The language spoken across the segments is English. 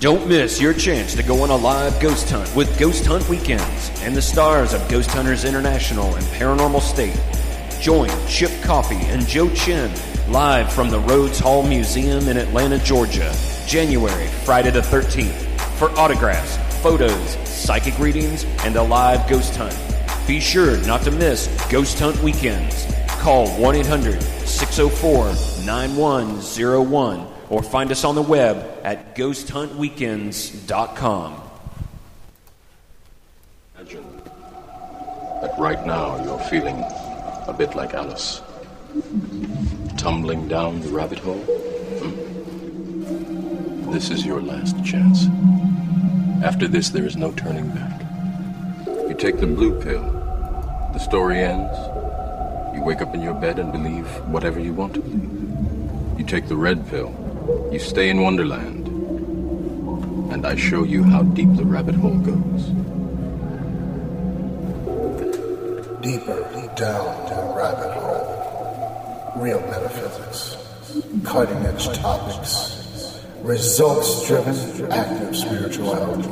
Don't miss your chance to go on a live ghost hunt with Ghost Hunt Weekends and the stars of Ghost Hunters International and Paranormal State. Join Chip Coffey and Joe Chin live from the Rhodes Hall Museum in Atlanta, Georgia, January, Friday the 13th, for autographs, photos, psychic readings, and a live ghost hunt. Be sure not to miss Ghost Hunt Weekends. Call 1 800 604 9101 or find us on the web at ghosthuntweekends.com. Imagine that right now you're feeling a bit like Alice. Tumbling down the rabbit hole. Hmm. This is your last chance. After this, there is no turning back. You take the blue pill, the story ends. You wake up in your bed and believe whatever you want to believe. You take the red pill, you stay in Wonderland, and I show you how deep the rabbit hole goes. deeper down the rabbit hole. Real metaphysics, cutting edge topics, results driven active spirituality.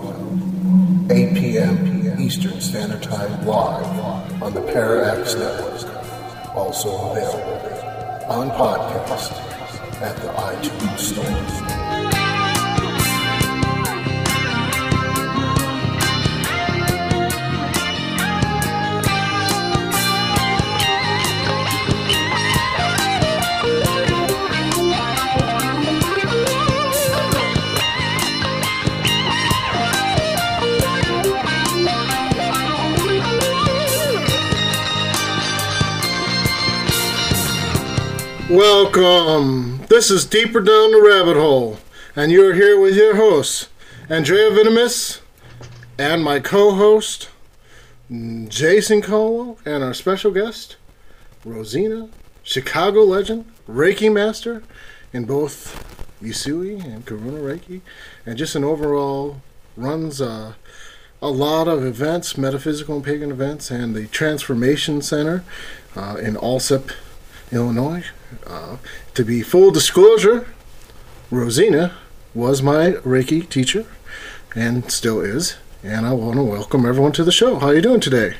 8 p.m. Eastern Standard Time live on the Parax Network. Also available on podcast at the iTunes Store. Welcome. This is Deeper Down the Rabbit Hole, and you're here with your host, Andrea Venemis, and my co-host, Jason Colo, and our special guest, Rosina, Chicago legend, Reiki master in both Usui and Karuna Reiki, and just an overall runs a lot of events, metaphysical and pagan events, and the Transformation Center uh, in Alsip, Illinois. Uh, to be full disclosure, Rosina was my Reiki teacher and still is. And I want to welcome everyone to the show. How are you doing today?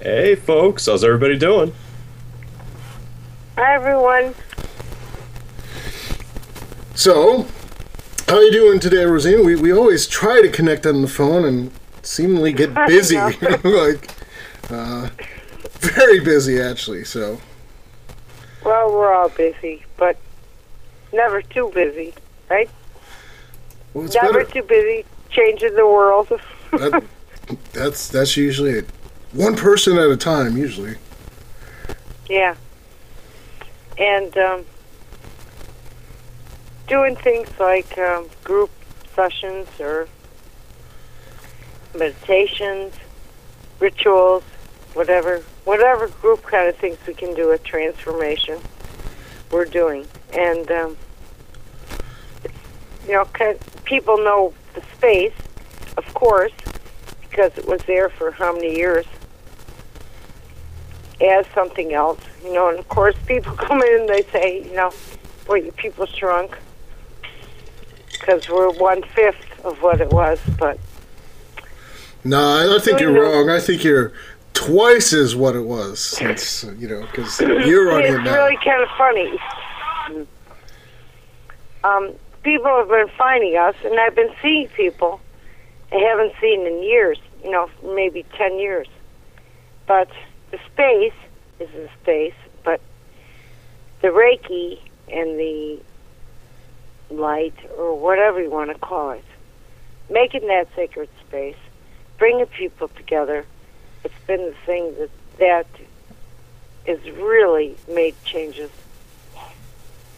Hey, folks, how's everybody doing? Hi, everyone. So, how are you doing today, Rosina? We, we always try to connect on the phone and seemingly get busy. like, uh, very busy, actually. So, Well, we're all busy, but never too busy, right? well, never better. too busy changing the world. That, that's that's usually it. One person at a time, usually. yeah. And um, doing things like um, group sessions or meditations, rituals, whatever, whatever group kind of things we can do a transformation, we're doing. And um, it's, you know, kind people know the space, of course, because it was there for how many years as something else, you know. And of course, people come in and they say, you know, boy, you people shrunk because we're one fifth of what it was. But No, I, I think you're wrong. I think you're twice as what it was. Since you know, because you're on it's it now. really kind of funny. Um, people have been finding us, and I've been seeing people I haven't seen in years. You know, maybe ten years. But the space is the space, but the Reiki and the light, or whatever you want to call it, making that sacred space, bringing people together. It's been the thing that that has really made changes.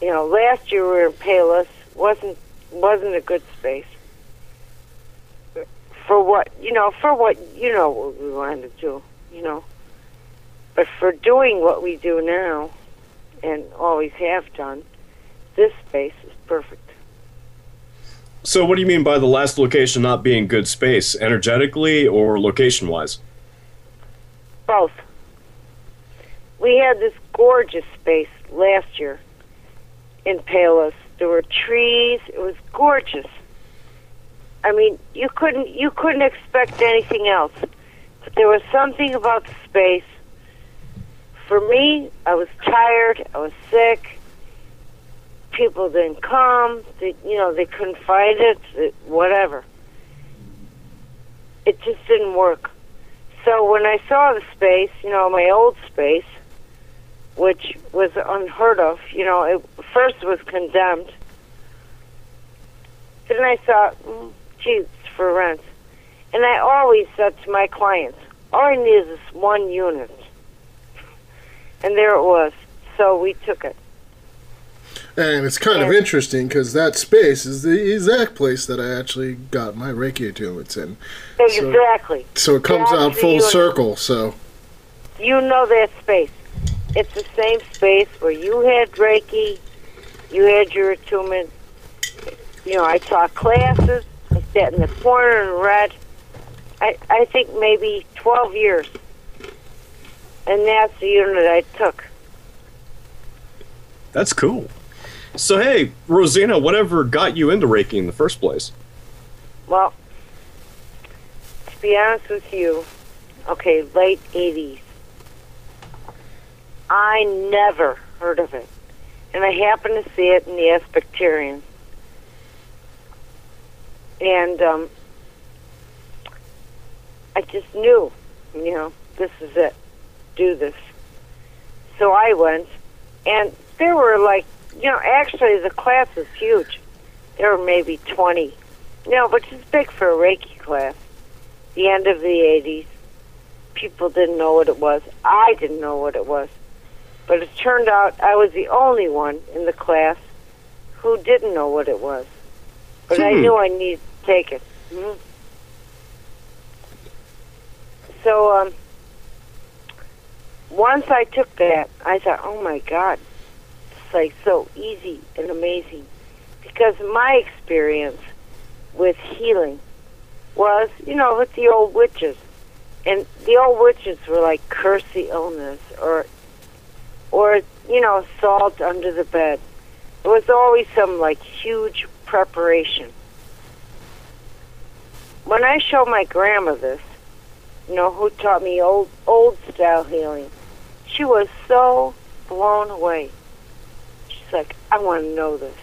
You know, last year we were in Palos wasn't wasn't a good space for what you know for what you know what we wanted to do. You know, but for doing what we do now, and always have done, this space is perfect. So, what do you mean by the last location not being good space, energetically or location wise? Both. We had this gorgeous space last year in Palos. There were trees. It was gorgeous. I mean, you couldn't you couldn't expect anything else. But there was something about the space. For me, I was tired. I was sick. People didn't come. They, you know, they couldn't find it. it whatever. It just didn't work. So when I saw the space, you know, my old space, which was unheard of, you know, it first was condemned. Then I thought, mm, gee, it's for rent. And I always said to my clients, all I need is this one unit. And there it was. So we took it. And it's kind of interesting because that space is the exact place that I actually got my Reiki attunements in. So- Exactly. So it comes That's out full unit. circle. So You know that space. It's the same space where you had Reiki, you had your attunement. You know, I taught classes. I sat in the corner and read. I, I think maybe 12 years. And that's the unit I took. That's cool. So hey, Rosina, whatever got you into Reiki in the first place? Well, to be honest with you, okay, late 80s. I never heard of it. And I happened to see it in the Aspectarian. And um, I just knew, you know, this is it. Do this. So I went, and there were like, you know, actually the class was huge. There were maybe 20 no, which is big for a Reiki class. The end of the 80s. People didn't know what it was. I didn't know what it was. But it turned out I was the only one in the class who didn't know what it was. But I Hmm. knew I needed to take it. Mhm. So, um, once I took that, I thought, oh my God, it's like so easy and amazing. Because my experience with healing was, you know, with the old witches. And the old witches were like curse illness or or, you know, salt under the bed. It was always some like huge preparation. When I show my grandma this, you know, who taught me old old style healing, she was so blown away. Like, I want to know this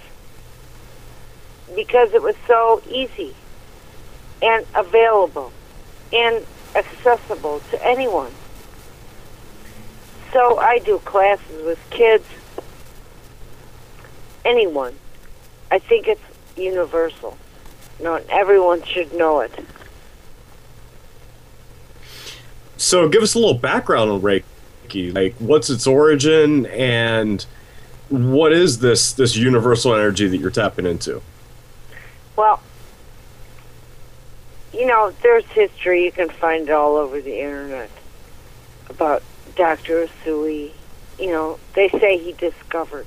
because it was so easy and available and accessible to anyone. So I do classes with kids, anyone. I think it's universal. No, everyone should know it. So give us a little background on Reiki. Like, what's its origin, and what is this this universal energy that you're tapping into? Well, you know, there's history. You can find it all over the internet about Dr. Usui. You know, they say he discovered.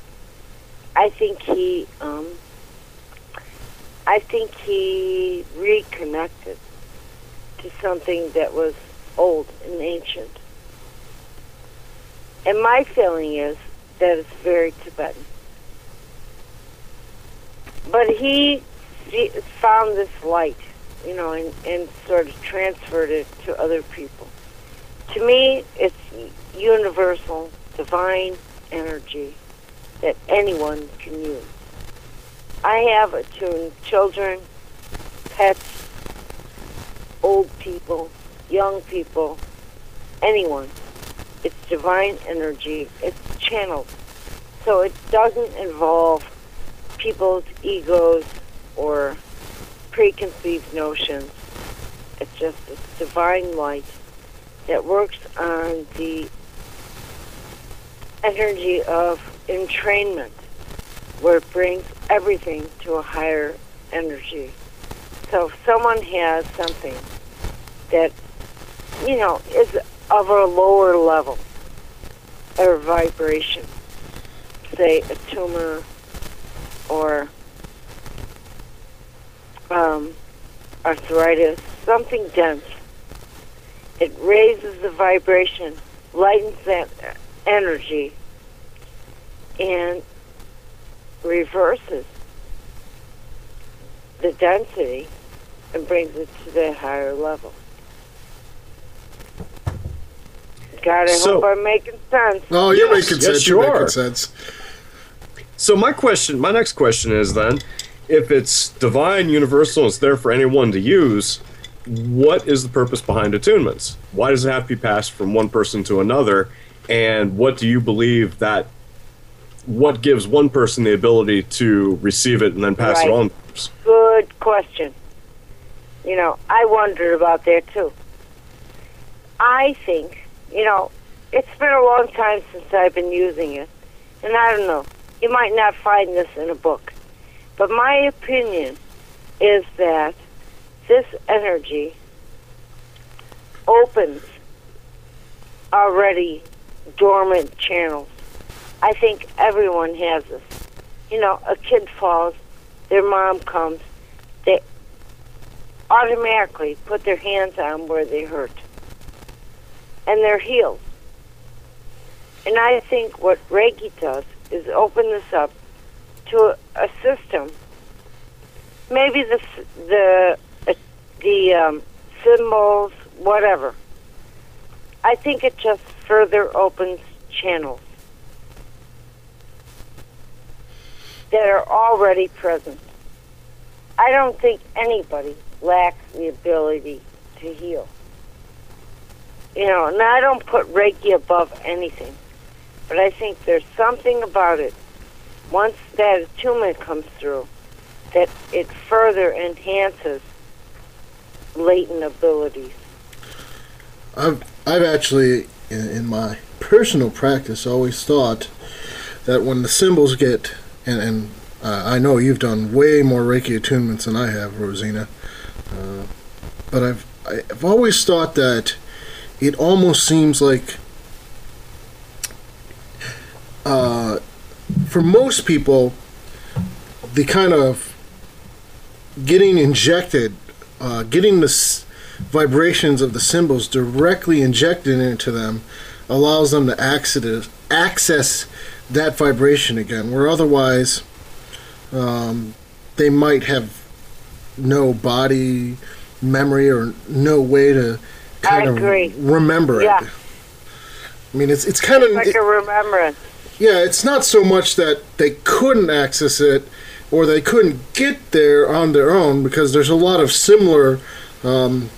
I think he, um, I think he reconnected to something that was old and ancient. And my feeling is that it's very Tibetan. But he found this light, you know, and, and sort of transferred it to other people. To me, it's universal, divine energy that anyone can use. I have attuned children, pets, old people, young people, anyone. It's divine energy. It's channeled. So it doesn't involve people's egos or preconceived notions. It's just this divine light that works on the energy of entrainment, where it brings everything to a higher energy. So if someone has something that, you know, is of a lower level or vibration, say a tumor or um, arthritis, something dense. It raises the vibration, lightens that energy, and reverses the density and brings it to the higher level. God, I So- hope I'm making sense. Oh, you're Yes, making yes, sense. you You're are. making sense. So my question, my next question is then, if it's divine, universal, it's there for anyone to use, what is the purpose behind attunements? Why does it have to be passed from one person to another? And what do you believe that? What gives one person the ability to receive it and then pass it on? Good question. You know, I wondered about that too. I think, you know, it's been a long time since I've been using it. And I don't know, you might not find this in a book. But my opinion is that this energy opens already dormant channels. I think everyone has this. You know, a kid falls, their mom comes, they automatically put their hands on where they hurt. And they're healed. And I think what Reiki does is open this up to a, a system. Maybe the the uh, the um, symbols, whatever. I think it just further opens channels that are already present. I don't think anybody lacks the ability to heal. You know, and I don't put Reiki above anything, but I think there's something about it. Once that attunement comes through, that it further enhances latent abilities. I've I've actually in, in my personal practice always thought that when the symbols get and and uh, I know you've done way more Reiki attunements than I have, Rosina, uh, but I've I've always thought that it almost seems like uh, for most people the kind of getting injected, uh, getting the s- vibrations of the symbols directly injected into them allows them to access, access that vibration again, where otherwise um, they might have no body memory or no way to kind agree. of remember Yeah. it. I mean, it's it's kind of Like a remembrance. yeah, it's not so much that they couldn't access it or they couldn't get there on their own because there's a lot of similar um,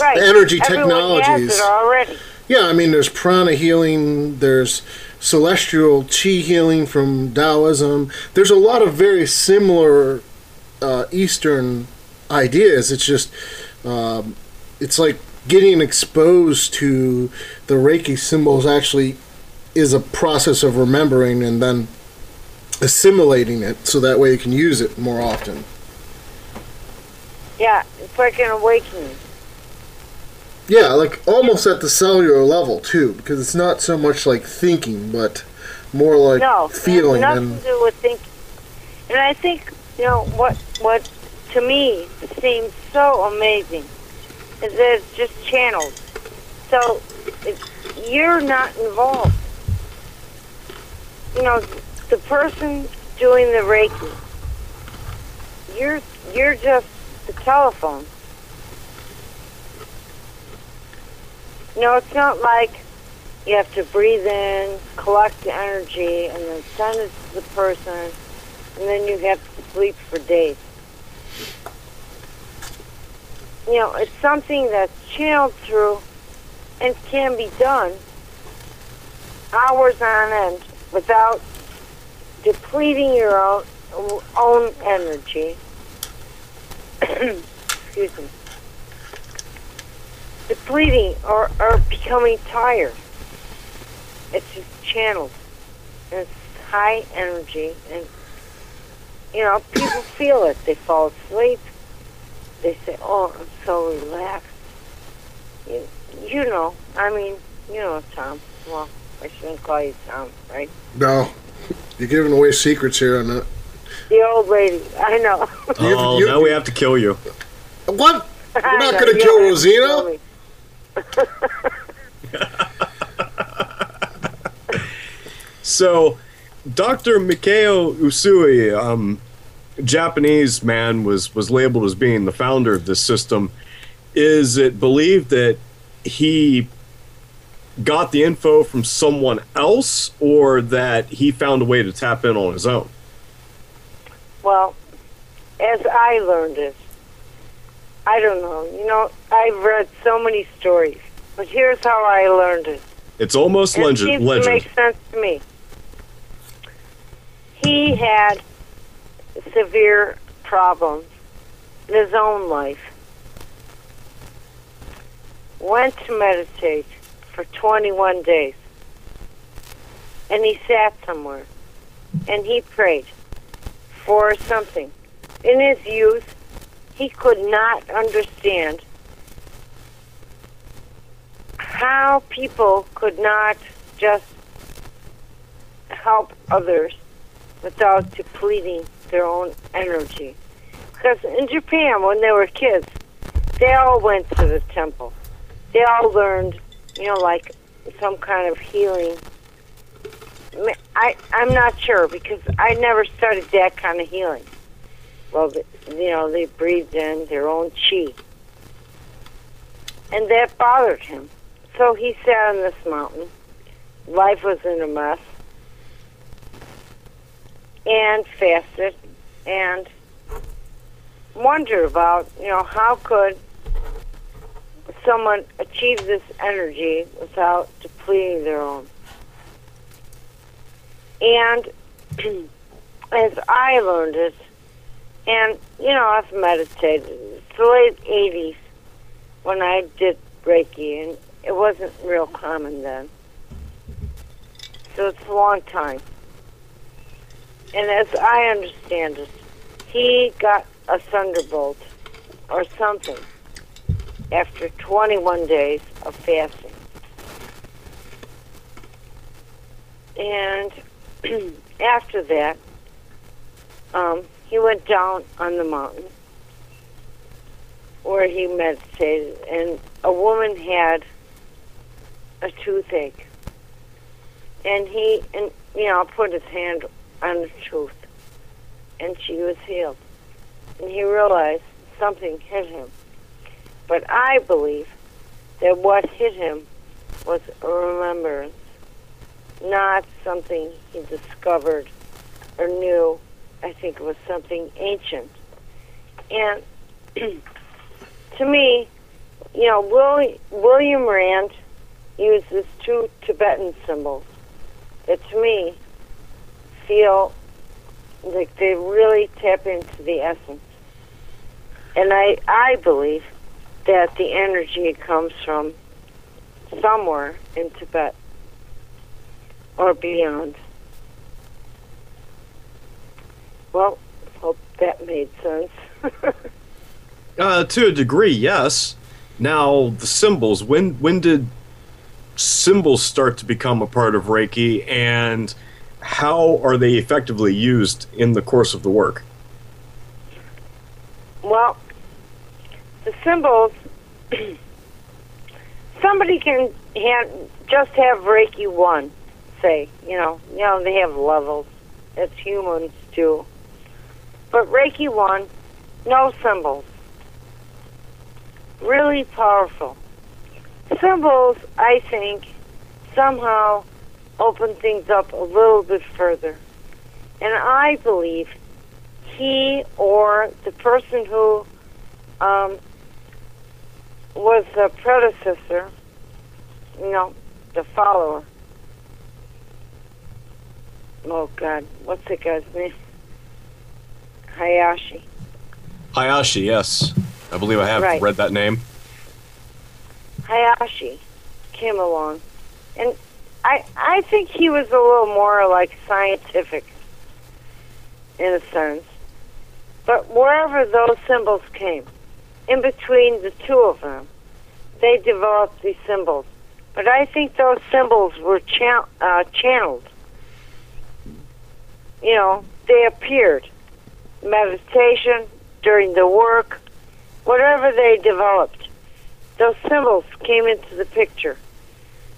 Right. Energy Everyone technologies. Has it already. yeah, I mean there's prana healing, there's celestial chi healing from Taoism. There's a lot of very similar uh, Eastern ideas. It's just um, it's like getting exposed to the Reiki symbols actually is a process of remembering and then assimilating it so that way you can use it more often. Yeah, it's like an awakening. Yeah, like almost at the cellular level too, because it's not so much like thinking, but more like no, feeling nothing and to do with thinking. And I think you know what what to me seems so amazing it's just channels. So you're not involved. You know, the person doing the Reiki, you're you're just the telephone. Know, it's not like you have to breathe in, collect the energy, and then send it to the person, and then you have to sleep for days. You know, it's something that's channeled through and can be done hours on end without depleting your own own energy. Excuse me. Depleting or, or becoming tired. It's just channeled. And it's high energy and you know, people feel it. They fall asleep. They say, Oh, I'm so relaxed. You, you know, I mean, you know Tom. Well, I shouldn't call you Tom, right? no, you're giving away secrets here on that. The old lady. I know. Oh, you- now we have to kill you. What? We're not going to kill don't have to Rosina. kill. So, Dr. Mikao Usui, um, Japanese man was was labeled as being the founder of this system, is it believed that he got the info from someone else or that he found a way to tap in on his own? Well, as I learned it, I don't know. You know, I've read so many stories, but here's how I learned it. It's almost And it legend. to legend. make sense to me. He had severe problems in his own life. Went to meditate for 21 days. And he sat somewhere. And he prayed for something. In his youth, he could not understand how people could not just help others without depleting their own energy. Because in Japan, when they were kids, they all went to the temple. They all learned, you know, like some kind of healing. I I'm not sure because I never studied that kind of healing. Well, you know, they breathed in their own chi, and that bothered him. So he sat on this mountain. Life was in a mess. And fasted and wonder about, you know, how could someone achieve this energy without depleting their own. And as I learned it, and, you know, I've meditated. It's the late 80s when I did Reiki, and it wasn't real common then. So it's a long time. And as I understand it, he got a thunderbolt or something after 21 days of fasting. And after that, um, he went down on the mountain where he meditated, and a woman had a toothache. And he, and you know, put his hand on the truth. and she was healed. And he realized something hit him. But I believe that what hit him was a remembrance, not something he discovered or knew. I think it was something ancient. And to me, you know, Will, William Rand uses two Tibetan symbols that to me feel like they really tap into the essence. And I, I believe that the energy comes from somewhere in Tibet or beyond. Well, hope that made sense. Uh, to a degree, yes. Now the symbols. When when did symbols start to become a part of Reiki, and how are they effectively used in the course of the work? well, the symbols, somebody can just have Reiki 1, say, you know, you know, they have levels, as humans do. But Reiki 1, no symbols. Really powerful. Symbols, I think, somehow open things up a little bit further. And I believe he or the person who um, was the predecessor, you know, the follower. Oh God, what's the guy's name? Hayashi. Hayashi, yes. I believe I have Right. read that name. Hayashi came along, and I I think he was a little more like scientific in a sense. But wherever those symbols came, in between the two of them, they developed these symbols. But I think those symbols were cha- uh, channeled. You know, they appeared. Meditation, during the work, whatever they developed, those symbols came into the picture.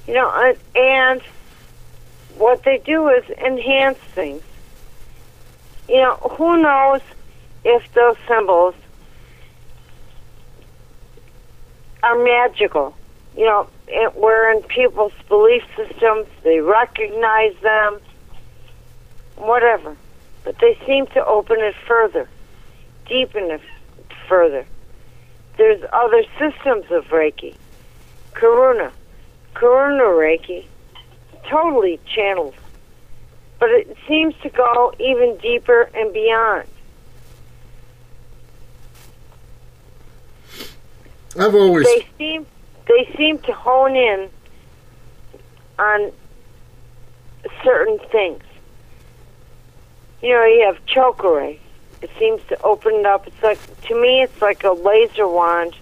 You know, and, and what they do is enhance things. You know, who knows if those symbols are magical. You know, it, we're in people's belief systems they recognize them, whatever. But they seem to open it further, deepen it further. There's other systems of Reiki. Karuna. Karuna Reiki. Totally channeled. But it seems to go even deeper and beyond. I've always They seem they seem to hone in on certain things. You know, you have Cho Ku Rei. It seems to open it up. It's like to me, it's like a laser wand,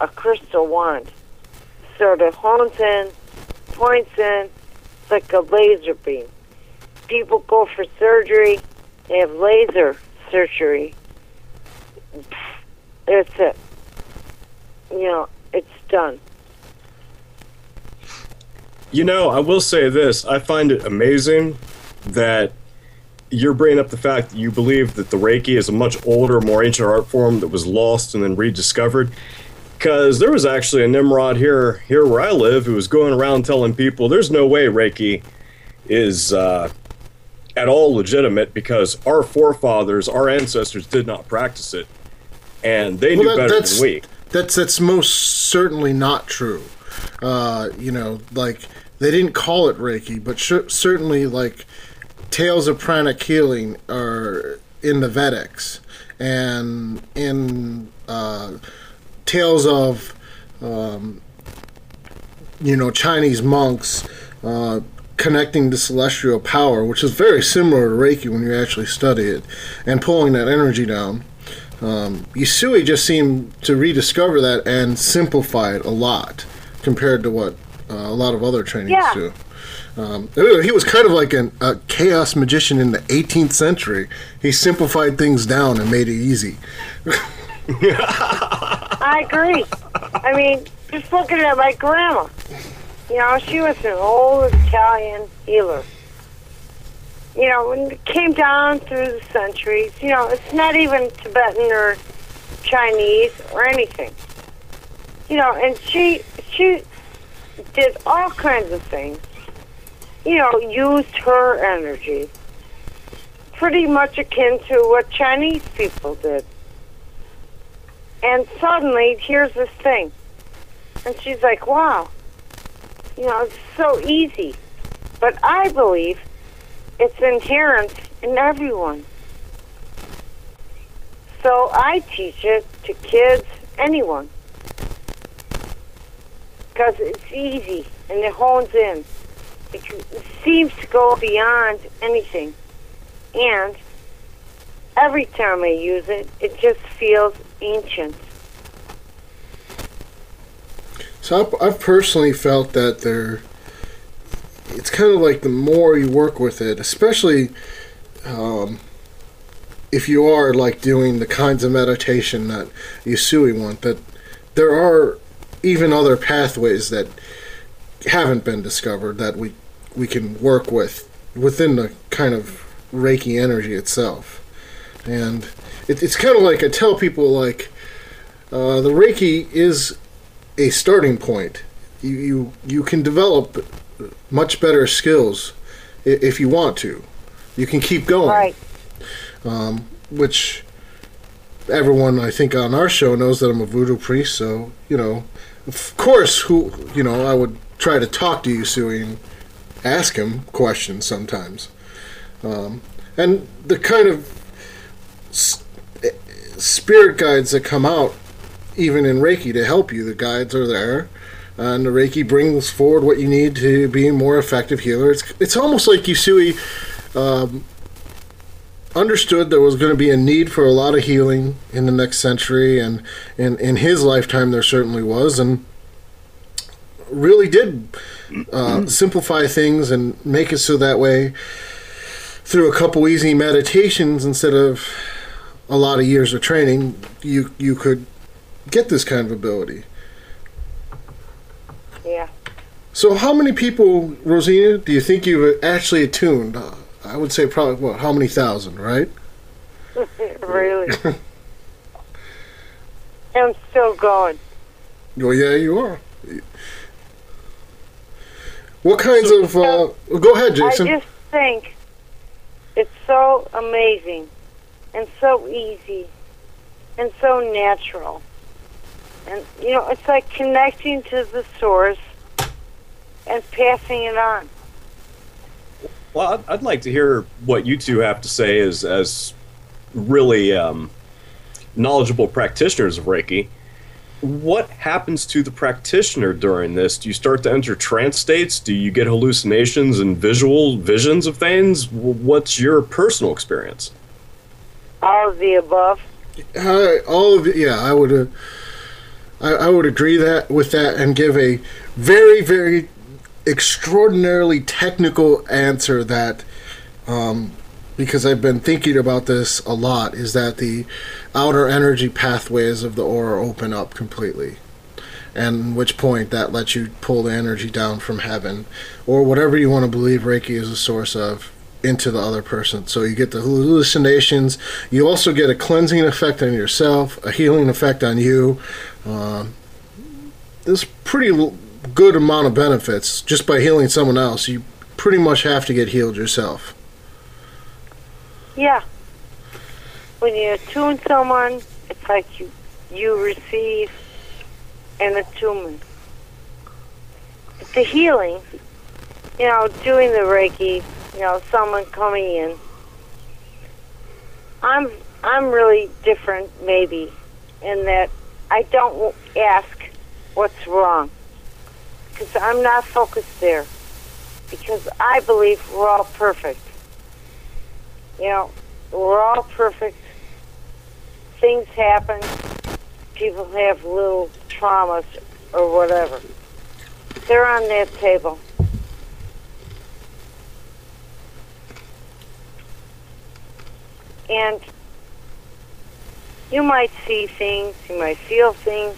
a crystal wand. Sort of hones in, points in. Like a laser beam. People go for surgery. They have laser surgery. That's it. You know, it's done. You know, I will say this. I find it amazing that you're bringing up the fact that you believe that the Reiki is a much older, more ancient art form that was lost and then rediscovered. Because there was actually a Nimrod here, here where I live, who was going around telling people there's no way Reiki is uh, at all legitimate because our forefathers, our ancestors, did not practice it, and they knew that- better that's- than we. That's that's most certainly not true. Uh, you know, like they didn't call it Reiki, but sh- certainly like tales of pranic healing are in the Vedics and in uh, tales of um, you know Chinese monks uh, connecting to celestial power, which is very similar to Reiki when you actually study it, and pulling that energy down. Um, Yusui just seemed to rediscover that and simplify it a lot compared to what uh, a lot of other trainings Yeah. do. Um, he was kind of like an, a chaos magician in the 18th century. He simplified things down and made it easy. I agree. I mean, just looking at my grandma. You know, she was an old Italian healer. You know, when it came down through the centuries, you know, it's not even Tibetan or Chinese or anything. You know, and she she did all kinds of things. You know, used her energy. Pretty much akin to what Chinese people did. And suddenly, here's this thing. And she's like, wow. You know, it's so easy. But I believe it's inherent in everyone. So I teach it to kids, anyone. Because it's easy and it hones in. It, seems to go beyond anything. And every time I use it, it just feels ancient. So I've, personally felt that there, it's kind of like the more you work with it, especially um, if you are like doing the kinds of meditation that Yusui want, that there are even other pathways that haven't been discovered that we we can work with within the kind of Reiki energy itself, and it, it's kind of like I tell people like uh, the Reiki is a starting point. You you you can develop much better skills if you want to. You can keep going, Right. which everyone I think on our show knows that I'm a voodoo priest. So you know, of course, who you know I would try to talk to Yusui and ask him questions sometimes, um, and the kind of spirit guides that come out even in Reiki to help you. The guides are there, and the Reiki brings forward what you need to be a more effective healer. It's it's almost like Yusui um, understood there was going to be a need for a lot of healing in the next century, and in in his lifetime there certainly was, and really did uh, simplify things and make it so that way through a couple easy meditations instead of a lot of years of training you you could get this kind of ability Yeah. so how many people rosina do you think you've actually attuned i would say probably what how many thousand right really. I'm still going. Well, yeah, you are. What kinds of? Uh, go ahead, Jason. I just think it's so amazing and so easy and so natural. And, you know, it's like connecting to the source and passing it on. Well, I'd, I'd like to hear what you two have to say as as really um, knowledgeable practitioners of Reiki. What happens to the practitioner during this? Do you start to enter trance states? Do you get hallucinations and visual visions of things? What's your personal experience? All of the above. Uh, all of it, yeah, I would. Uh, I, I would agree that with that and give a very, very extraordinarily technical answer that, um, because I've been thinking about this a lot, is that the outer energy pathways of the aura open up completely. And which point that lets you pull the energy down from heaven, or whatever you want to believe Reiki is a source of, into the other person. So you get the hallucinations. You also get a cleansing effect on yourself, a healing effect on you. Uh, there's pretty good amount of benefits just by healing someone else. You pretty much have to get healed yourself. Yeah. When you attune someone, it's like you you receive an attunement. The healing, you know, doing the Reiki, you know, someone coming in. I'm I'm really different, maybe, in that I don't ask what's wrong because I'm not focused there. Because I believe we're all perfect. You know, we're all perfect. Things happen. People have little traumas or whatever. They're on that table. And you might see things, you might feel things.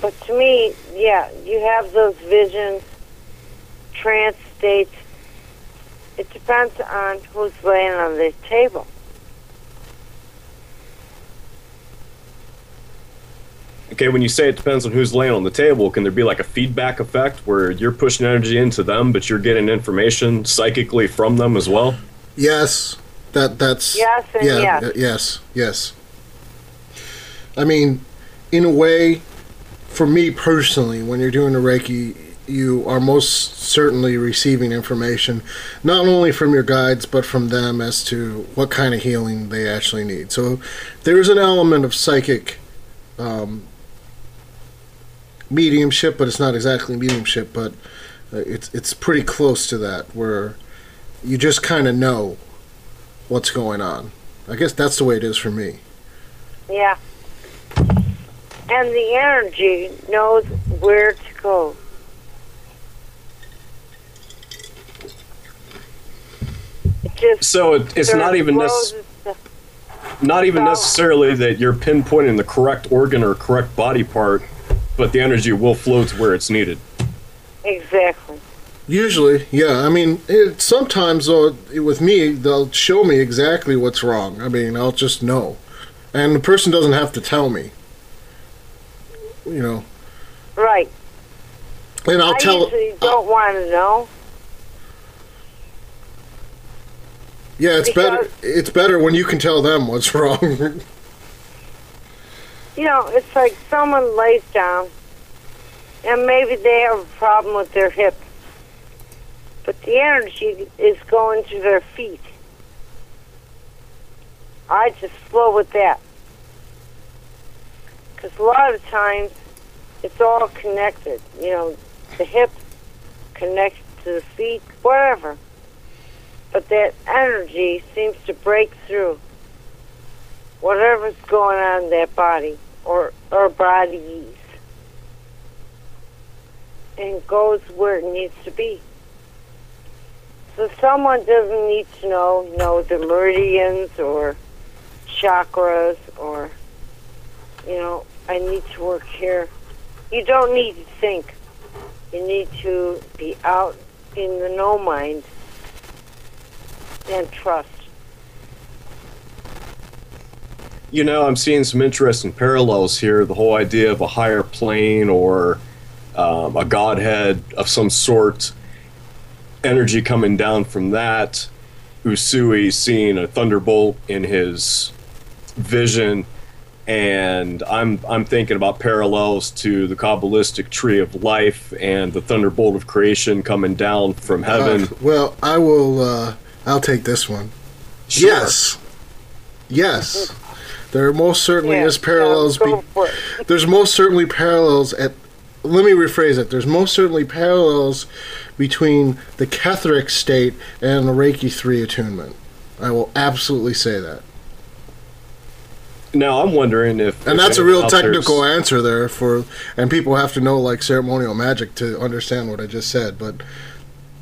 But to me, yeah, you have those visions, trance states. It depends on who's laying on the table. Okay, when you say it depends on who's laying on the table, can there be like a feedback effect where you're pushing energy into them, but you're getting information psychically from them as well? Yes, that that's Yes and yeah, yes. uh, yes, yes. I mean, in a way, for me personally, when you're doing the Reiki, you are most certainly receiving information, not only from your guides but from them as to what kind of healing they actually need. So there is an element of psychic um, mediumship, but it's not exactly mediumship, but uh, it's it's pretty close to that, where you just kind of know what's going on. I guess that's the way it is for me. Yeah. And the energy knows where to go. It just So it, it's not even flows not even necessarily that you're pinpointing the correct organ or correct body part, but the energy will flow to where it's needed. Exactly. Usually, yeah. I mean, it, sometimes though, with me, they'll show me exactly what's wrong. I mean, I'll just know, and the person doesn't have to tell me. You know, Right. and I'll tell I tell. usually don't want to know. yeah, it's better. It's better when you can tell them what's wrong. You know, it's like someone lays down and maybe they have a problem with their hip. But the energy is going to their feet. I just flow with that. Because a lot of times it's all connected. You know, the hip connects to the feet, whatever. But that energy seems to break through whatever's going on in that body or bodies and goes where it needs to be. So someone doesn't need to know, know, the meridians or chakras or, you know, I need to work here. You don't need to think. You need to be out in the no mind and trust. You know, I'm seeing some interesting parallels here. The whole idea of a higher plane or um, a godhead of some sort, energy coming down from that. Usui seeing a thunderbolt in his vision, and I'm I'm thinking about parallels to the Kabbalistic tree of life and the thunderbolt of creation coming down from heaven. Uh, well, I will. Uh, I'll take this one. Sure. Yes. Yes. There most certainly Yeah, is parallels. be- there's most certainly parallels at. Let me rephrase it. There's most certainly parallels between the Catholic state and the Reiki three attunement. I will absolutely say that, Now I'm wondering if and if that's a real out there's- technical answer there for, and people have to know like ceremonial magic to understand what I just said. But,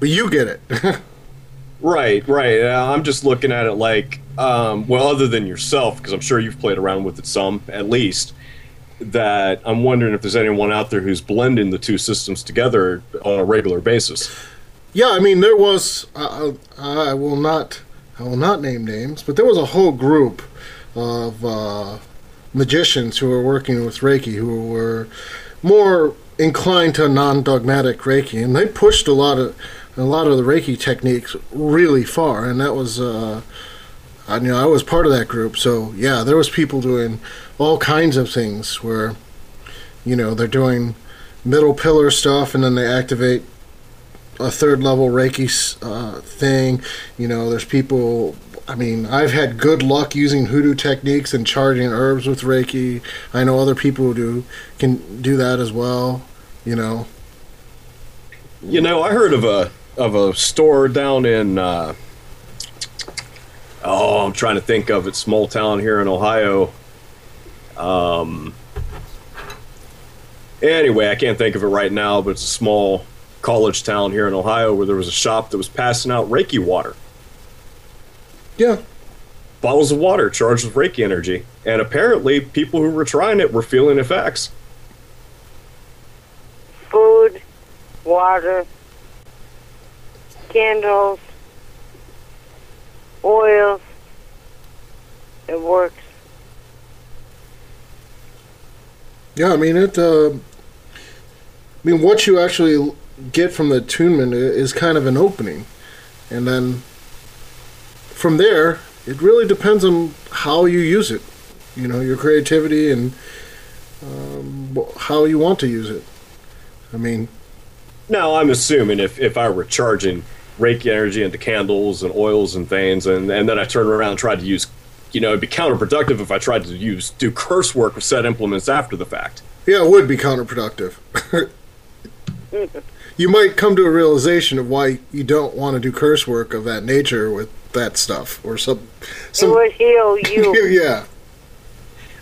but you get it. Right, right. Uh, I'm just looking at it like, um, well, other than yourself, because I'm sure you've played around with it some, at least. That I'm wondering if there's anyone out there who's blending the two systems together on a regular basis. Yeah, I mean there was. I will not. I will not name names, but there was a whole group of uh, magicians who were working with Reiki who were more inclined to non-dogmatic Reiki, and they pushed a lot of a lot of the Reiki techniques really far, and that was. Uh, I you know I was part of that group, so yeah, there was people doing all kinds of things where, you know, they're doing middle pillar stuff, and then they activate a third level Reiki uh, thing. You know, there's people. I mean, I've had good luck using hoodoo techniques and charging herbs with Reiki. I know other people who do can do that as well. You know, You know, I heard of a of a store down in. Uh, oh, I'm trying to think of it. Small town here in Ohio. Um. Anyway, I can't think of it right now, but it's a small college town here in Ohio where there was a shop that was passing out Reiki water. yeah, bottles of water charged with Reiki energy. And apparently, people who were trying it were feeling effects. Food, water, candles, oils. It works. yeah. I mean, it. Uh, I mean, what you actually get from the attunement is kind of an opening, and then from there, it really depends on how you use it. You know, your creativity and um, how you want to use it. I mean, Now, I'm assuming if, if I were charging Reiki energy into candles and oils and veins, and, and then I turned around and tried to use, you know, it'd be counterproductive if I tried to use do curse work with said implements after the fact. yeah, it would be counterproductive. you might come to a realization of why you don't want to do curse work of that nature with that stuff or some. It would heal you. yeah,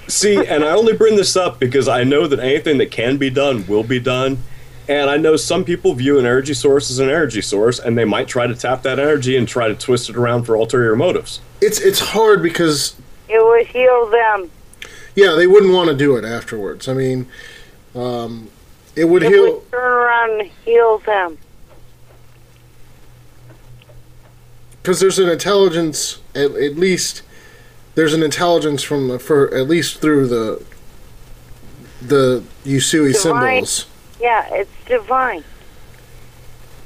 See, and I only bring this up because I know that anything that can be done will be done. And I know some people view an energy source as an energy source, and they might try to tap that energy and try to twist it around for ulterior motives. it's it's hard because it would heal them. yeah, they wouldn't want to do it afterwards. I mean, um, it would It heal. would turn around and heal them. because there's an intelligence at, at least there's an intelligence from the for at least through the the Usui Divine. symbols. Yeah, it's divine.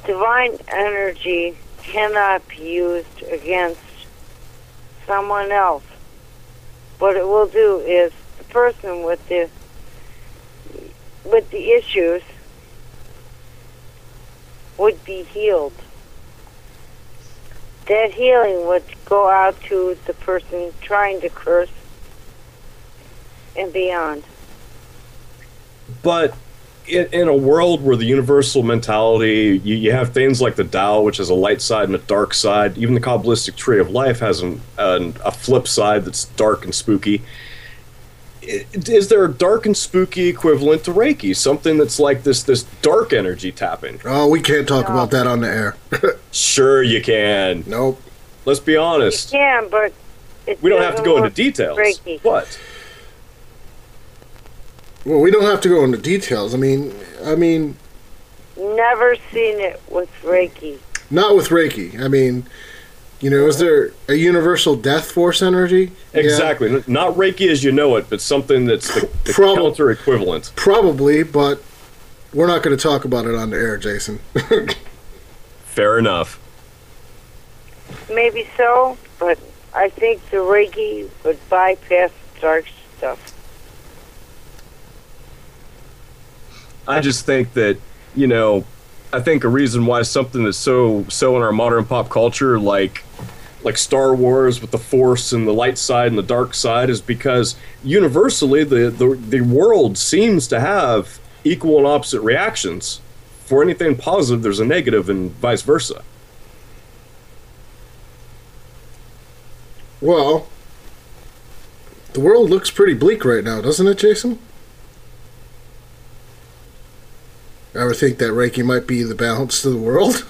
Divine energy cannot be used against someone else. What it will do is the person with the with the issues would be healed. That healing would go out to the person trying to curse and beyond. But in, in a world where the universal mentality, you, you have things like the Tao, which has a light side and a dark side. Even the Kabbalistic Tree of Life has an, an, a flip side that's dark and spooky. Is there a dark and spooky equivalent to Reiki? Something that's like this this dark energy tapping? Oh, we can't talk about that on the air. Sure, you can. nope. Let's be honest. can, but it We don't have to go into details. Reiki. What? Well, we don't have to go into details. I mean, I mean, Never seen it with Reiki. not with Reiki. I mean, You know, is there a universal death force energy? Exactly. N- Not Reiki as you know it, but something that's the, the Prob- counter equivalent. probably, but we're not going to talk about it on the air, Jason. Fair enough. Maybe so, but I think the Reiki would bypass dark stuff. I just think that, you know, I think a reason why something that's so so in our modern pop culture, like like Star Wars with the Force and the light side and the dark side, is because universally the the, the world seems to have equal and opposite reactions. For anything positive, there's a negative, and vice versa. well, the world looks pretty bleak right now, doesn't it, Jason? I would think that Reiki might be the balance to the world.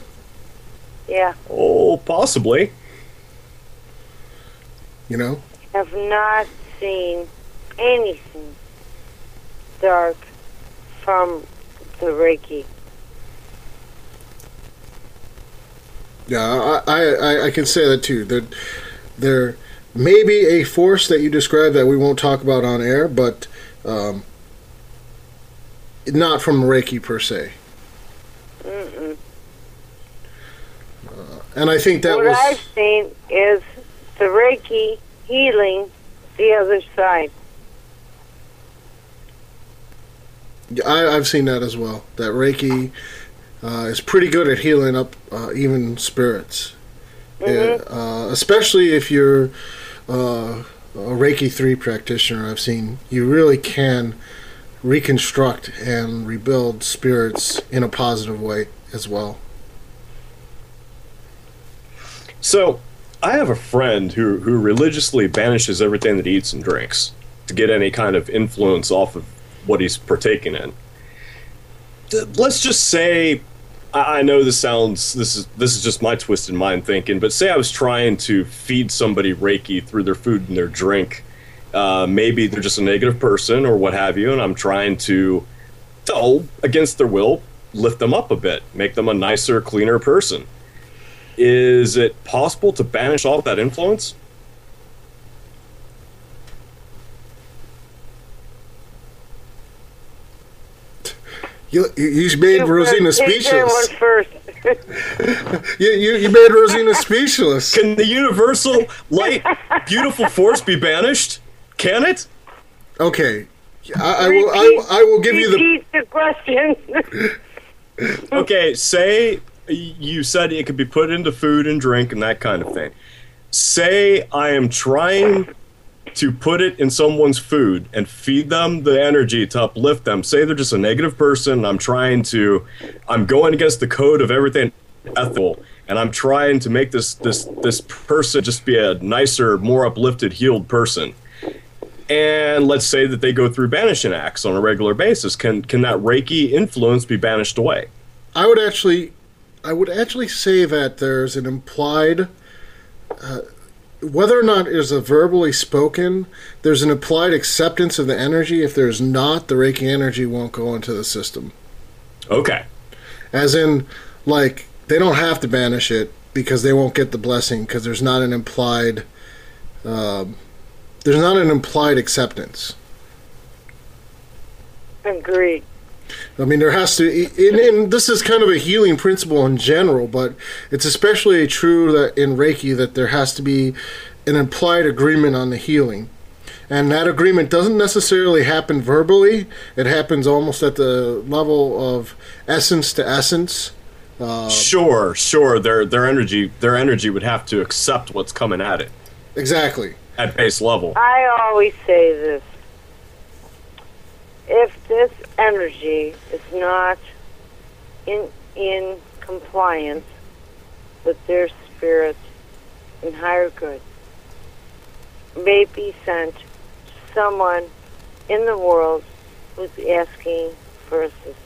Yeah, Oh, possibly. You know, I have not seen anything dark from the Reiki. Yeah, I, I, I- I can say that too. That there may be a force that you describe that we won't talk about on air, but um, not from Reiki per se. Mm-mm. And I think that what was I've seen is the Reiki healing the other side. I, I've seen that as well. That Reiki uh, is pretty good at healing up uh, even spirits, Mhm. uh, especially if you're uh, a Reiki three practitioner. I've seen you really can reconstruct and rebuild spirits in a positive way as well. So, I have a friend who, who religiously banishes everything that he eats and drinks to get any kind of influence off of what he's partaking in. Let's just say, I know this sounds this is this is just my twisted mind thinking, but say I was trying to feed somebody Reiki through their food and their drink. Uh, maybe they're just a negative person or what have you, and I'm trying to, oh, against their will, lift them up a bit, make them a nicer, cleaner person is it possible to banish all of that influence? You, you, you made You Rosina first- take that speechless. one first. You, you, you made Rosina speechless. Can the universal light, beautiful force be banished? Can it? Okay, I, I will. I, I will give you the. Repeat the question. Okay, say you said it could be put into food and drink and that kind of thing. Say I am trying to put it in someone's food and feed them the energy to uplift them. Say they're just a negative person. And I'm trying to, I'm going against the code of everything ethical, and I'm trying to make this this this person just be a nicer, more uplifted, healed person. And let's say that they go through banishing acts on a regular basis. Can can that Reiki influence be banished away? I would actually, I would actually say that there's an implied, uh, whether or not is a verbally spoken, there's an implied acceptance of the energy. If there's not, the Reiki energy won't go into the system. Okay. As in, like they don't have to banish it because they won't get the blessing because there's not an implied, um, there's not an implied acceptance. Agreed. I mean, there has to, and, and this is kind of a healing principle in general, but it's especially true that in Reiki that there has to be an implied agreement on the healing, and that agreement doesn't necessarily happen verbally. It happens almost at the level of essence to essence. Uh, sure, sure. Their their energy their energy would have to accept what's coming at it Exactly. At base level. I always say this. If this energy is not in in compliance with their spirit and higher good, may be sent to someone in the world who's asking for assist,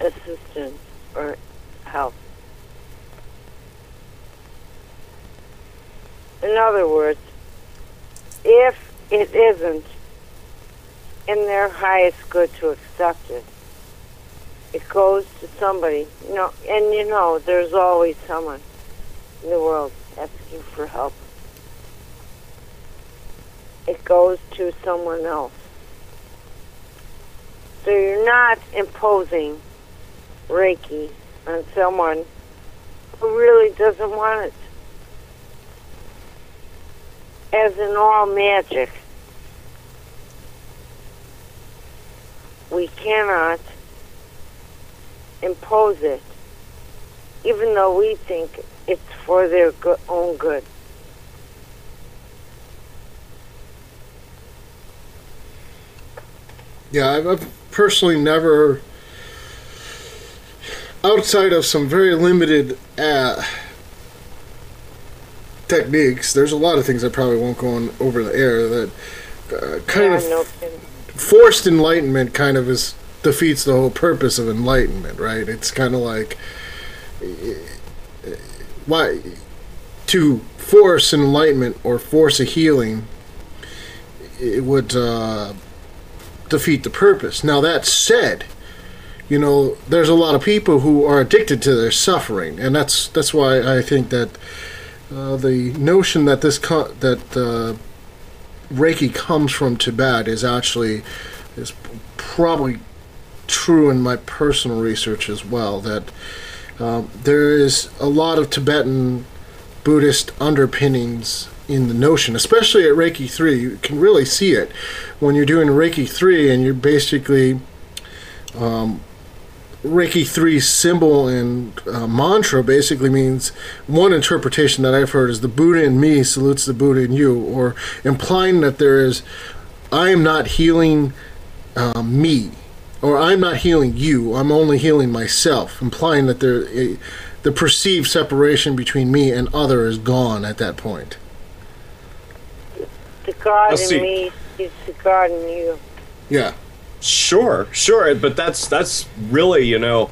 assistance or help. In other words, if it isn't in their highest good to accept it, it goes to somebody. You know, and you know, there's always someone in the world asking for help. It goes to someone else. So you're not imposing Reiki on someone who really doesn't want it. As in all magic, we cannot impose it, even though we think it's for their go- own good. Yeah, I've, I've personally never, outside of some very limited uh, techniques, there's a lot of things I probably won't go on over the air that uh, kind Yeah, of no forced enlightenment kind of is defeats the whole purpose of enlightenment, right? It's kind of like why to force enlightenment or force a healing it would uh, defeat the purpose. Now that said, you know, there's a lot of people who are addicted to their suffering, and that's that's why I think that uh, the notion that this co- that uh, Reiki comes from Tibet is actually is probably true in my personal research as well. That um, there is a lot of Tibetan Buddhist underpinnings in the notion, especially at Reiki 3. You can really see it when you're doing Reiki 3 and you're basically. Um, Reiki 3 symbol and uh, mantra basically means one interpretation that I've heard is the Buddha in me salutes the Buddha in you, or implying that there is, I am not healing uh, me, or I'm not healing you, I'm only healing myself, implying that there, eh, the perceived separation between me and other is gone at that point. The God Let's in see. me is the God in you. Yeah. Sure, sure, but that's that's really you know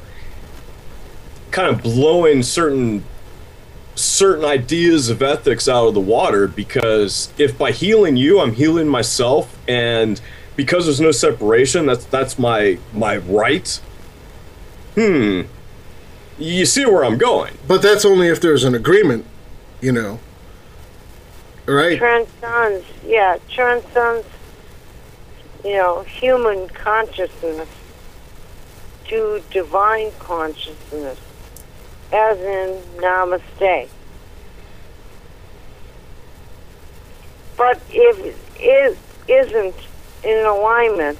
kind of blowing certain certain ideas of ethics out of the water because if by healing you I'm healing myself and because there's no separation that's that's my my right. Hmm. You see where I'm going. But that's only if there's an agreement, you know. Right? Transcends, yeah, transcends, you know, human consciousness to divine consciousness, as in Namaste. But if it isn't in alignment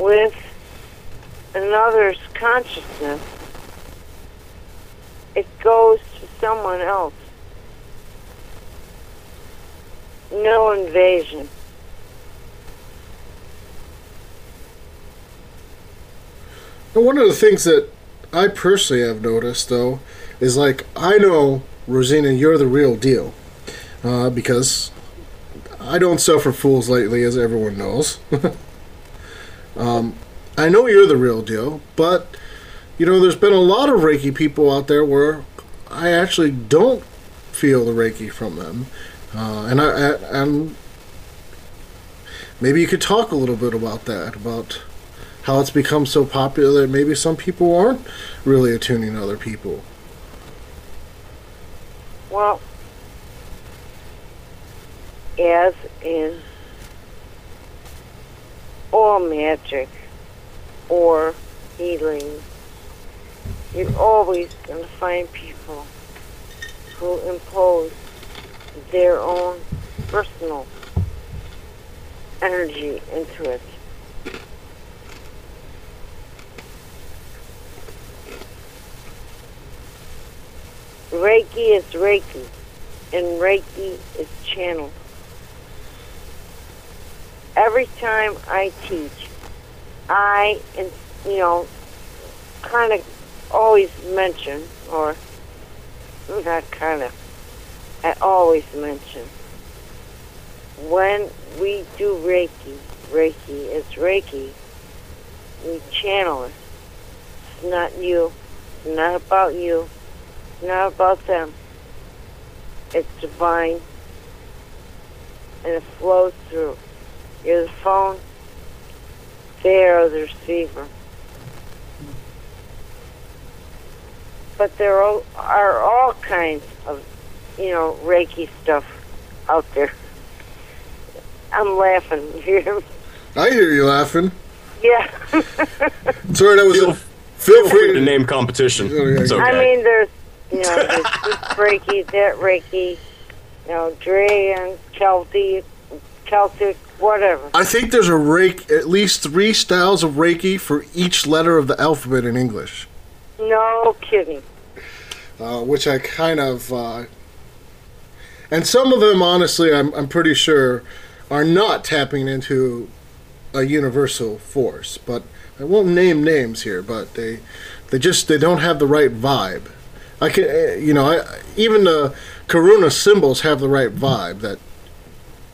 with another's consciousness, it goes to someone else. No invasion. One of the things that I personally have noticed, though, is like I know Rosina, you're the real deal, uh, because I don't suffer fools lately, as everyone knows. um, I know you're the real deal, but you know, there's been a lot of Reiki people out there where I actually don't feel the Reiki from them, uh, and I, maybe you could talk a little bit about that about how it's become so popular that maybe some people aren't really attuning to other people. Well, as in all magic or healing, you're always going to find people who impose their own personal energy into it. Reiki is Reiki, and Reiki is channeled. Every time I teach, I, you know, kind of always mention, or not kind of, I always mention, when we do Reiki, Reiki is Reiki, we channel it. It's not you. It's not about you not about them. It's divine. And it flows through. You're the phone. They are the receiver. But there are, are all kinds of you know, Reiki stuff out there. I'm laughing. I hear you laughing. yeah. Sorry, that was Feel- a, feel Free to name competition. Okay. It's okay. I mean, there's, you know, there's Reiki, that Reiki, you know, Drayan, Celtic, Celtic, whatever. I think there's a Reiki, at least three styles of Reiki for each letter of the alphabet in English, No kidding. uh, which I kind of, uh, and some of them, honestly, I'm I'm pretty sure, are not tapping into a universal force. But I won't name names here, but they they just they don't have the right vibe. I can, eh, you know, I, even the Karuna symbols have the right vibe that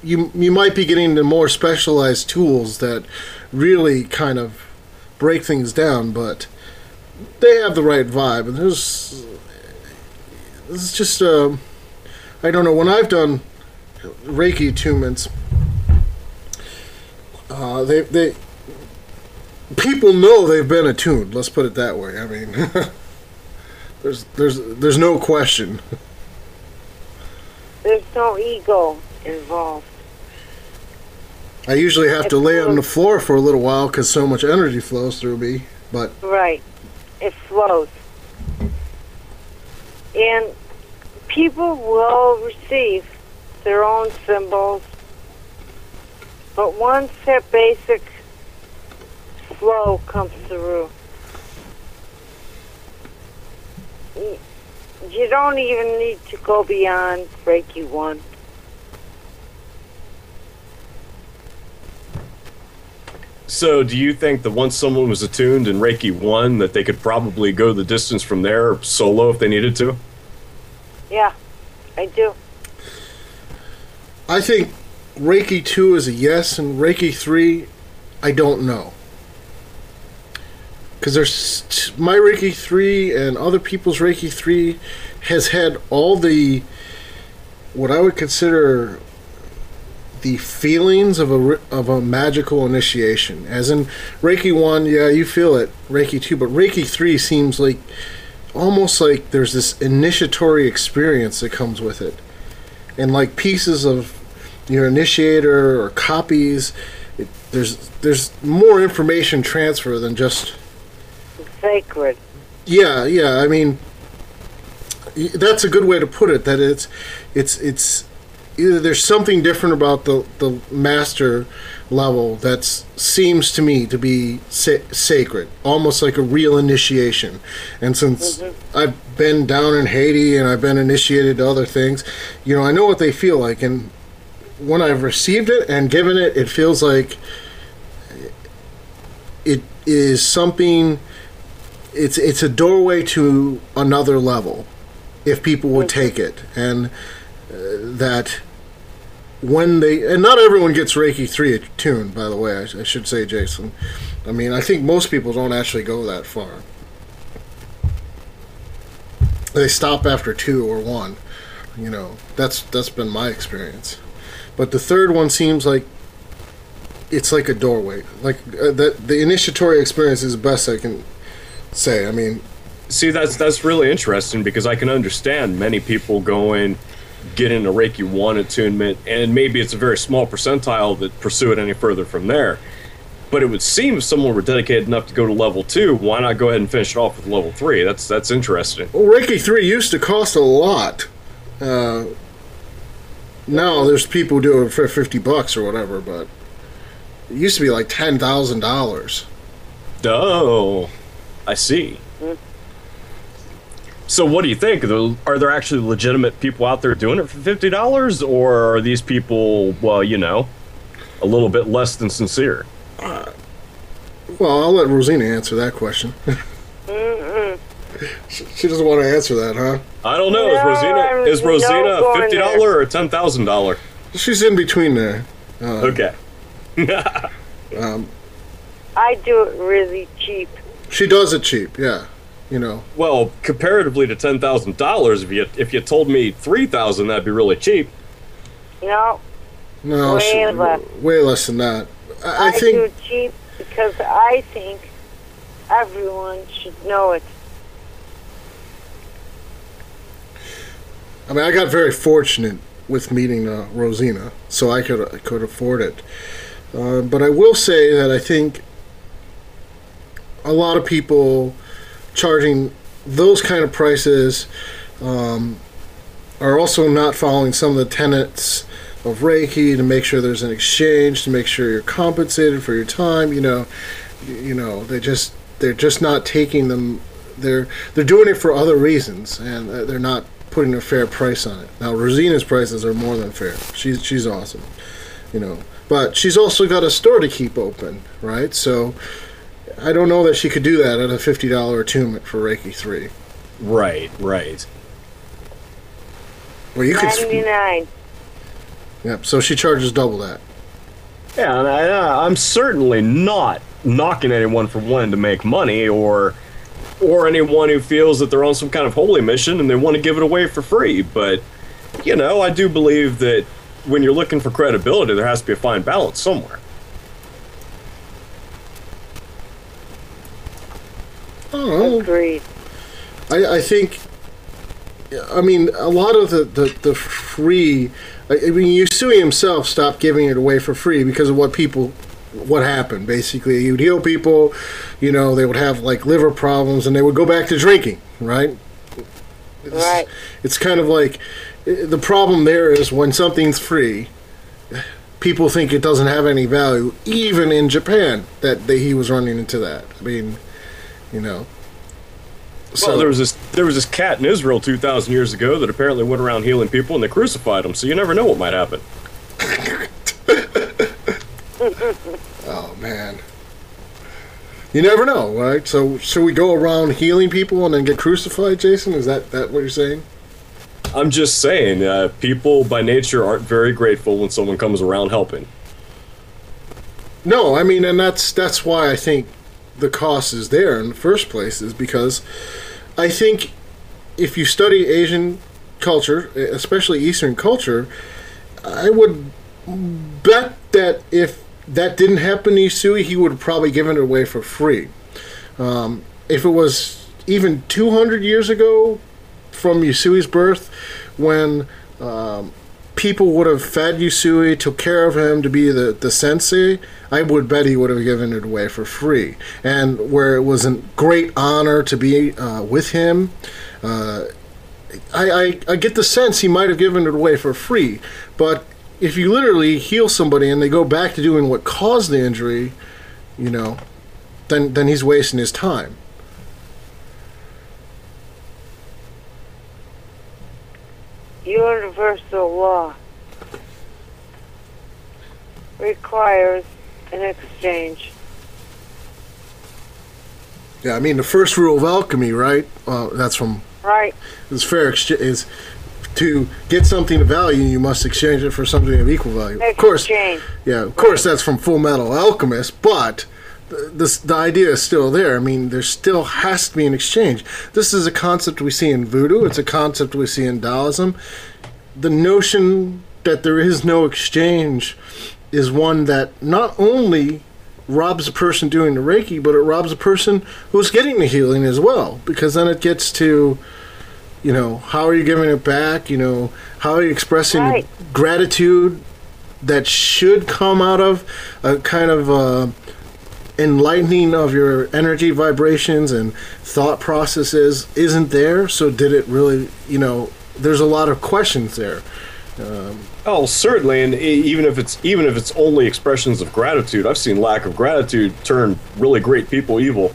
you you might be getting the more specialized tools that really kind of break things down, but they have the right vibe. And there's this is just uh, I don't know when I've done Reiki attunements. Uh, they they people know they've been attuned. Let's put it that way. I mean, there's there's there's no question. There's no ego involved. I usually have to lay on the floor for a little while because so much energy flows through me. But Right. It flows. And people will receive their own symbols. But once that basic flow comes through, y- you don't even need to go beyond Reiki 1. So, do you think that once someone was attuned in Reiki 1, that they could probably go the distance from there solo if they needed to? Yeah, I do. I think Reiki 2 is a yes, and Reiki 3, I don't know. Because there's my Reiki 3 and other people's Reiki 3 has had all the what I would consider the feelings of a of a magical initiation. As in Reiki 1, yeah, you feel it. Reiki 2, but Reiki 3 seems like almost like there's this initiatory experience that comes with it. And like pieces of your initiator or copies, it, there's there's more information transfer than just Sacred. yeah, yeah. I mean, that's a good way to put it. That it's, it's, it's either there's something different about the the master level that seems to me to be sa- sacred, almost like a real initiation. And since mm-hmm. I've been down in Haiti and I've been initiated to other things, you know, I know what they feel like. And when I've received it and given it, it feels like it is something it's it's a doorway to another level if people would take it. And uh, that when they and not everyone gets reiki 3 attuned by the way I, I should say jason. I mean i think most people don't actually go that far. They stop after two or one you know. That's that's been my experience. But the third one seems like it's like a doorway. Like uh, the, the initiatory experience is the best i can say i mean See, that's that's really interesting because I can understand many people going, getting a Reiki 1 attunement, and maybe it's a very small percentile that pursue it any further from there. But it would seem if someone were dedicated enough to go to level 2, why not go ahead and finish it off with level 3? That's that's interesting. Well, Reiki 3 used to cost a lot. Uh, now there's people who do it for 50 bucks or whatever, but it used to be like $10,000. Oh, I see. So, what do you think? Are there actually legitimate people out there doing it for fifty dollars, or are these people, well, you know, a little bit less than sincere? Uh, well, I'll let Rosina answer that question. she, she doesn't want to answer that, huh? I don't know. No, is Rosina I'm is Rosina going fifty dollar or ten thousand dollar? She's in between there. Uh, okay. Um, I do it really cheap. She does it cheap, yeah. You know, Well, comparatively to ten thousand dollars, if you if you told me three thousand, that'd be really cheap. No, no, Way she, less. way less than that. I, I I, do think it cheap because I think everyone should know it. I mean, I got very fortunate with meeting uh, Rosina, so I could I could afford it. Uh, but I will say that I think a lot of people charging those kind of prices um, are also not following some of the tenets of Reiki to make sure there's an exchange, to make sure you're compensated for your time. You know, you know they just they're just not taking them. They're they're doing it for other reasons, and uh, they're not putting a fair price on it. Now, Rosina's prices are more than fair. She's she's awesome, you know. But she's also got a store to keep open, right? So I don't know that she could do that at a fifty dollar attunement for Reiki three. Right, right. Well, you could. Ninety nine. Yep. So she charges double that. Yeah, and I, uh, I'm certainly not knocking anyone for wanting to make money or or anyone who feels that they're on some kind of holy mission and they want to give it away for free. But you know, I do believe that when you're looking for credibility, there has to be a fine balance somewhere. Oh, Agreed. I, I think. I mean, a lot of the the, the free. I, mean, Usui himself stopped giving it away for free because of what people. What happened? Basically, he would heal people. You know, they would have like liver problems, and they would go back to drinking. Right. It's, Right. It's kind of like the problem there is when something's free, people think it doesn't have any value. Even in Japan, that, that he was running into that. I mean, you know. well, there was this there was this cat in Israel 2,000 years ago that apparently went around healing people and they crucified him. So you never know what might happen. Oh man. You never know, right? So should we go around healing people and then get crucified, Jason? Is that that what you're saying? I'm just saying, uh, people by nature aren't very grateful when someone comes around helping. No, I mean, and that's that's why I think the cost is there in the first place is because I think if you study Asian culture, especially Eastern culture, I would bet that if that didn't happen to Usui, he would have probably given it away for free. Um, if it was even 200 years ago from Usui's birth, when um, people would have fed Usui, took care of him to be the, the sensei, I would bet he would have given it away for free. And where it was a great honor to be uh, with him, uh, I, I, I get the sense he might have given it away for free. But if you literally heal somebody and they go back to doing what caused the injury, you know, then then he's wasting his time. Universal law requires an exchange. Yeah, I mean the first rule of alchemy, right? Uh, that's from Right. is fair exchange is to get something of value, you must exchange it for something of equal value. Of course, yeah, of course that's from Full Metal Alchemist, but this the idea is still there. I mean, there still has to be an exchange. This is a concept we see in voodoo. It's a concept we see in Taoism. The notion that there is no exchange is one that not only robs a person doing the Reiki, but it robs a person who's getting the healing as well. Because then it gets to, you know, how are you giving it back? You know, how are you expressing Right. gratitude that should come out of a kind of uh, enlightening of your energy vibrations and thought processes isn't there. So did it really? You know, there's a lot of questions there. Um, oh, certainly, and e- even if it's even if it's only expressions of gratitude, I've seen lack of gratitude turn really great people evil.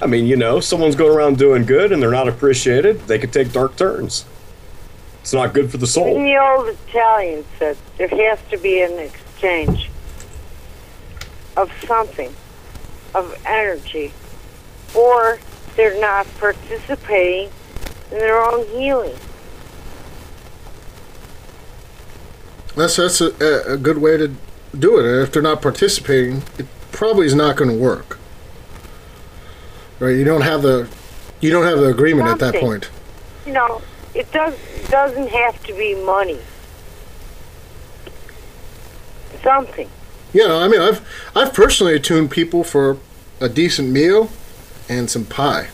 I mean, you know, someone's going around doing good and they're not appreciated, they could take dark turns. It's not good for the And soul. the old Italian said there has to be an exchange of something, of energy, or they're not participating in their own healing. That's that's a, a- good way to do it. And if they're not participating, it probably is not going to work. Right? You don't have the you don't have the agreement at that point. You know, it does doesn't have to be money. Something. You know, I mean, I've I've personally attuned people for a decent meal and some pie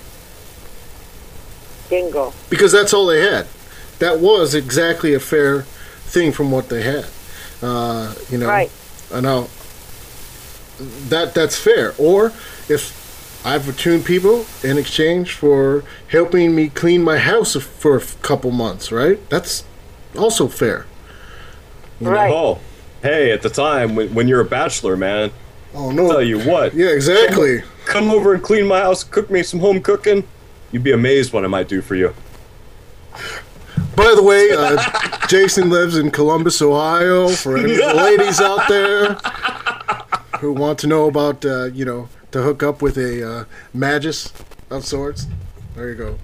Bingo. because that's all they had. that was exactly a fair thing from what they had. Uh, you know, Right. I know that that's fair. Or if I've attuned people in exchange for helping me clean my house for a couple months, right? That's also fair. Right. Oh, hey, at the time when, when you're a bachelor, man, Oh no! I'll tell you what, Yeah, exactly. come over and clean my house, cook me some home cooking. You'd be amazed what I might do for you. By the way, uh, Jason lives in Columbus, Ohio. For any ladies out there who want to know about, uh, you know, to hook up with a uh, magus of sorts, there you go.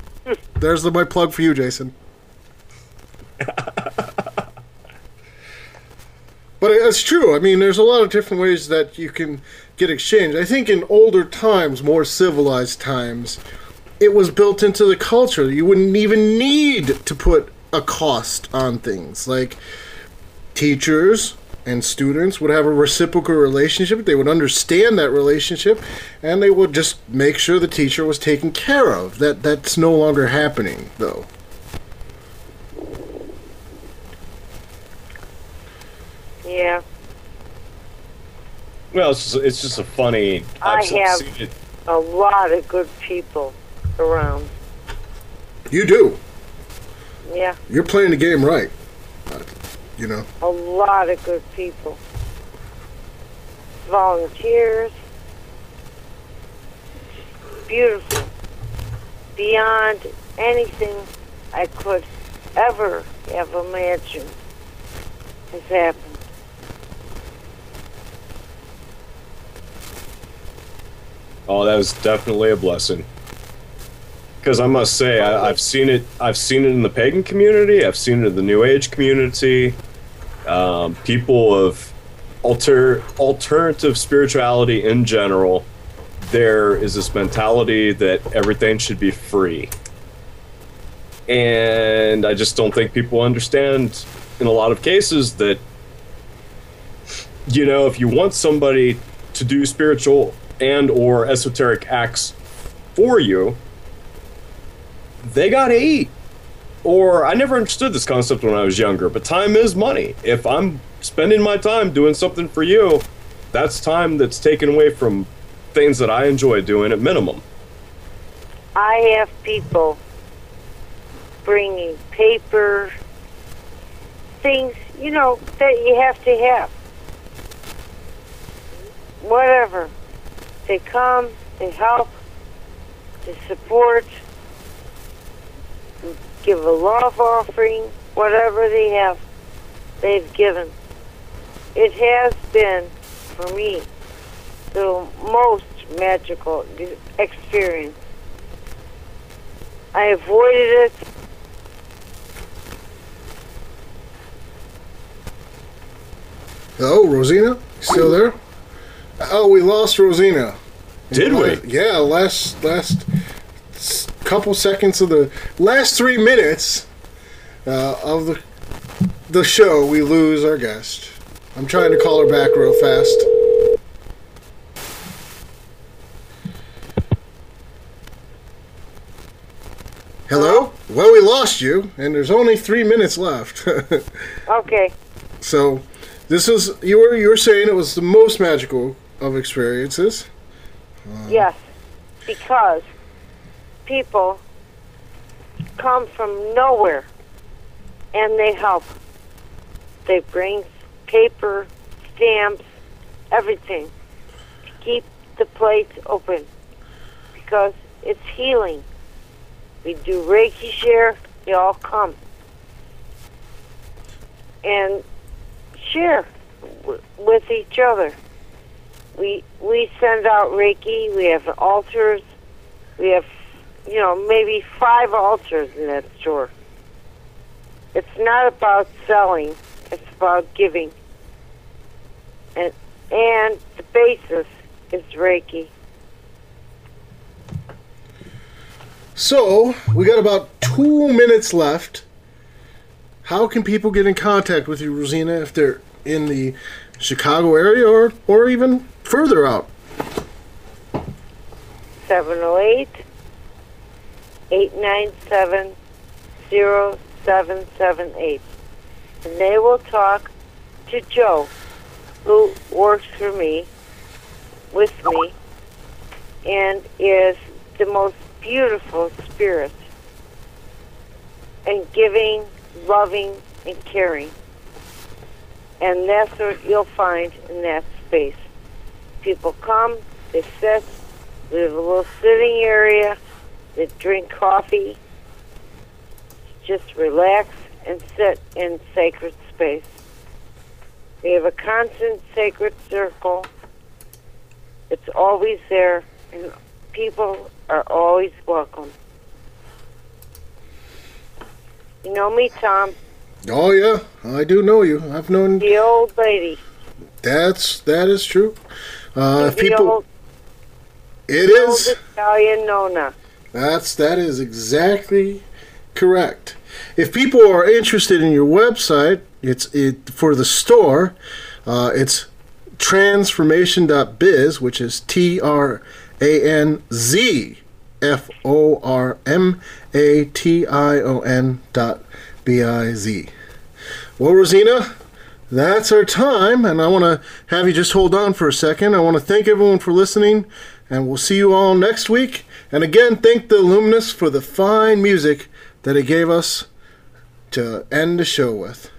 There's the, my plug for you, Jason. But it's true. I mean, there's a lot of different ways that you can get exchange. I think in older times, more civilized times, it was built into the culture. You wouldn't even need to put a cost on things. Like teachers and students would have a reciprocal relationship. They would understand that relationship and they would just make sure the teacher was taken care of. That that's no longer happening though. Yeah. Well, it's just, it's just a funny. I I've have- A lot of good people around. You do. Yeah. You're playing the game right. Uh, You know. A lot of good people. Volunteers. Beautiful. Beyond anything I could ever have imagined has happened. Oh, that was definitely a blessing. Because I must say, I, I've seen it. I've seen it in the pagan community. I've seen it in the New Age community. Um, people of alter alternative spirituality in general. There is this mentality that everything should be free, and I just don't think people understand in a lot of cases that you know if you want somebody to do spiritual and or esoteric acts for you they gotta eat or i never understood this concept when i was younger but time is money if i'm spending my time doing something for you that's time that's taken away from things that i enjoy doing at minimum I have people bringing paper, things, you know, that you have to have. Whatever. They come, they help, they support, give a love offering, whatever they have, they've given. It has been, for me, the most magical experience. I avoided it. Oh, Rosina, still there? Oh, we lost Rosina. Did we? Yeah, last last couple seconds of the last three minutes uh, of the the show, we lose our guest. I'm trying to call her back real fast. Hello? Well, we lost you, and there's only three minutes left. Okay. So, this is you were you were saying it was the most magical of experiences. Yes, because people come from nowhere and they help. They bring paper, stamps, everything to keep the place open because it's healing. We do Reiki share, they all come and share w- with each other. We we send out Reiki. We have altars. We have, you know, maybe five altars in that store. It's not about selling. It's about giving. And and the basis is Reiki. So, we got about two minutes left. How can people get in contact with you, Rosina, if they're in the Chicago area or, or even further out? 708 897 778. And they will talk to Joe, who works for me, with me, and is the most beautiful spirit, and giving, loving, and caring. And that's what you'll find in that space. People come, they sit, we have a little sitting area, they drink coffee, just relax and sit in sacred space. We have a constant sacred circle. It's always there, and people are always welcome. You know me, Tom, Oh yeah, I do know you. I've known. the old lady. That's that is true. Uh, if people, old, it is. Italian Nona. That's that is exactly correct. If people are interested in your website, it's it for the store. Uh, it's tranzformation.biz, which is T R A N Z F O R M A T I O N dot B I Z. Well, Rosina, that's our time, and I want to have you just hold on for a second. I want to thank everyone for listening, and we'll see you all next week. And again, thank the Luminous for the fine music that he gave us to end the show with.